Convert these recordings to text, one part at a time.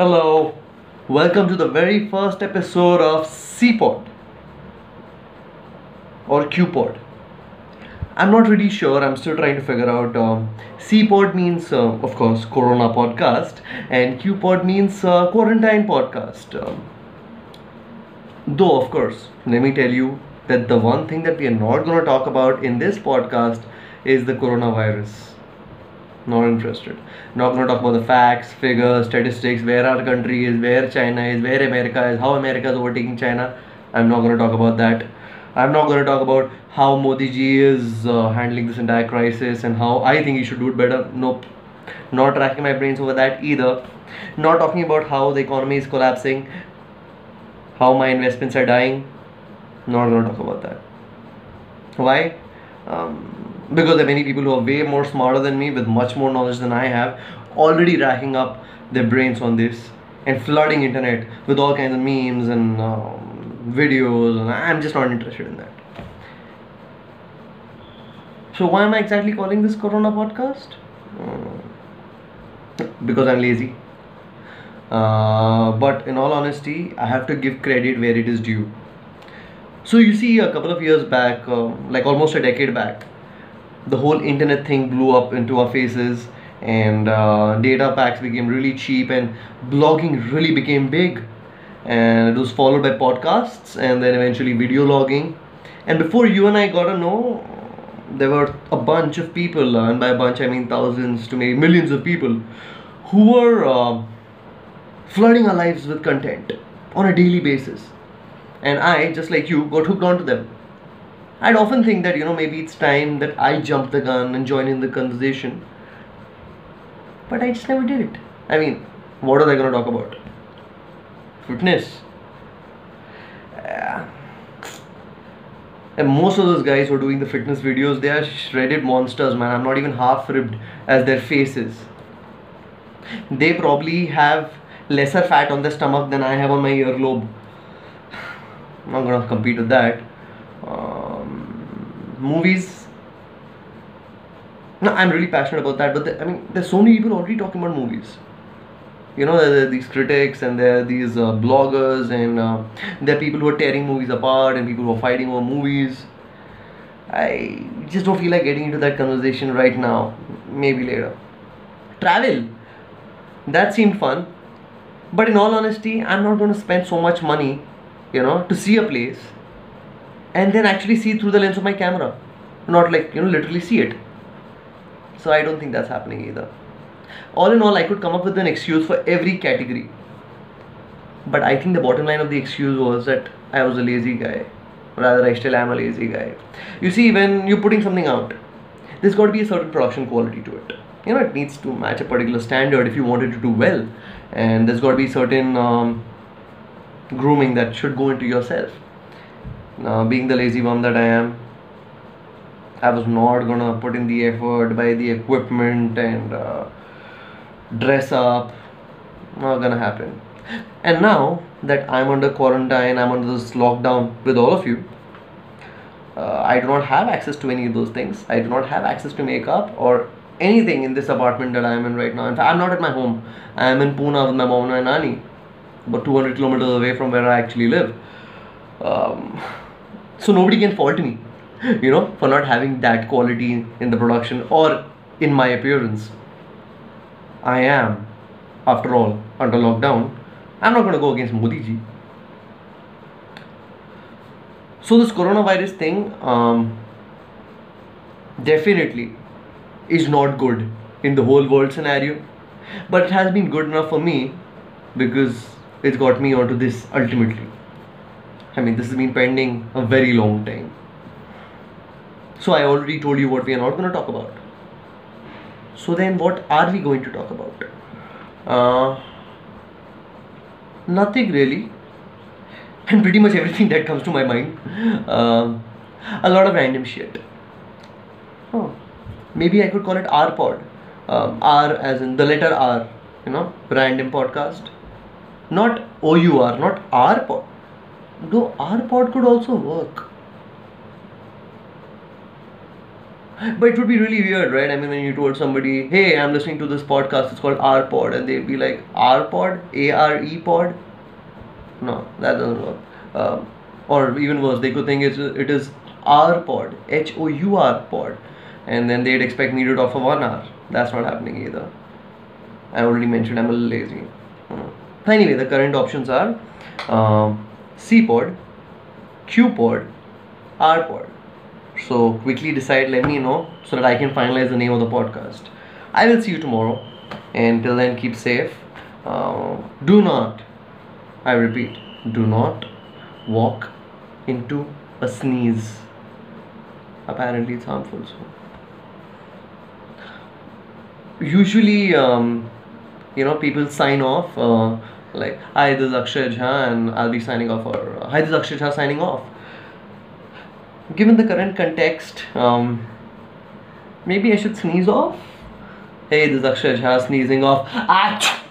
Hello, welcome to the very first episode of CPod or QPod. I'm not really sure, I'm still trying to figure out. Um, CPod means, uh, of course, Corona podcast, and QPod means uh, quarantine podcast. Um, though, of course, let me tell you that the one thing that we are not going to talk about in this podcast is the coronavirus not interested. Not going to talk about the facts figures statistics where our country is where china is where america is how america is overtaking china. I'm not going to talk about that. I'm not going to talk about how modi ji is uh, handling this entire crisis and how i think he should do it better. Nope. Not racking my brains over that either. Not talking about how the economy is collapsing how my investments are dying. Not going to talk about that. Why? Um, because there are many people who are way more smarter than me with much more knowledge than I have already racking up their brains on this and flooding internet with all kinds of memes and um, videos and I'm just not interested in that. So why am I exactly calling this Corona podcast? Uh, because I'm lazy. Uh, but in all honesty, I have to give credit where it is due. So you see, a couple of years back, uh, like almost a decade back, the whole internet thing blew up into our faces and uh, data packs became really cheap and blogging really became big. And it was followed by podcasts and then eventually video logging. And before you and i got to know there were a bunch of people and by a bunch i mean thousands to maybe millions of people who were uh, flooding our lives with content on a daily basis. And i just like you got hooked onto them I'd often think that, you know, maybe it's time that I jump the gun and join in the conversation. But I just never did it. I mean, what are they going to talk about? Fitness. Uh, and most of those guys who are doing the fitness videos, they are shredded monsters, man. I'm not even half ribbed as their faces. They probably have lesser fat on their stomach than I have on my earlobe. I'm not gonna compete with that. Um, movies. No, I'm really passionate about that. But the, I mean, there's so many people already talking about movies. You know, there are these critics and there are these uh, bloggers and uh, there are people who are tearing movies apart and people who are fighting over movies. I just don't feel like getting into that conversation right now. Maybe later. Travel. That seemed fun. But in all honesty, I'm not going to spend so much money, you know, to see a place and then actually see through the lens of my camera. Not like you know literally see it. So i don't think that's happening either. All in all i could come up with an excuse for every category. But i think the bottom line of the excuse was that i was a lazy guy. Rather i still am a lazy guy. You see when you're putting something out there's got to be a certain production quality to it. You know it needs to match a particular standard if you want it to do well. And there's got to be certain um, grooming that should go into yourself uh, being the lazy bum that I am, I was not gonna put in the effort, buy the equipment, and uh, dress up. Not gonna happen. And now that I'm under quarantine, I'm under this lockdown with all of you. Uh, I do not have access to any of those things. I do not have access to makeup or anything in this apartment that I am in right now. In fact, I'm not at my home. I am in Pune with my mom and my nanny, about 200 kilometers away from where I actually live. Um, so nobody can fault me you know for not having that quality in the production or in my appearance. I am after all under lockdown. I'm not going to go against modi ji. So this coronavirus thing um, definitely is not good in the whole world scenario but it has been good enough for me because it's got me onto this ultimately I mean, this has been pending a very long time. So I already told you what we are not going to talk about. So then, what are we going to talk about? Uh, nothing really, and pretty much everything that comes to my mind. Um, a lot of random shit. Oh, maybe I could call it R pod. Um, R as in the letter R, you know, random podcast. Not O U R, not R pod though our pod could also work But it would be really weird, right? I mean, when you told somebody, hey, I'm listening to this podcast, it's called R Pod, and they'd be like, R Pod? A R E Pod? No, that doesn't work. Um, or even worse, they could think it's, it is R Pod, H O U R Pod, and then they'd expect me to talk for one hour. That's not happening either. I already mentioned I'm a little lazy. Hmm. Anyway, the current options are um, C Pod, Q Pod, R Pod. So quickly decide, let me know so that I can finalize the name of the podcast. I will see you tomorrow. And till then, keep safe. Uh, do not, I repeat, do not walk into a sneeze. Apparently, it's harmful. So. Usually, um, you know, people sign off uh, like, hi, this is Akshay Jha, and I'll be signing off, or hi, this is Akshay Jha signing off given the current context, um, maybe I should sneeze off. Hey, this is Akshay Jha sneezing off. Ah!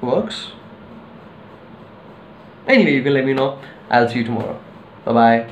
Works. Anyway, you can let me know. I'll see you tomorrow. Bye bye.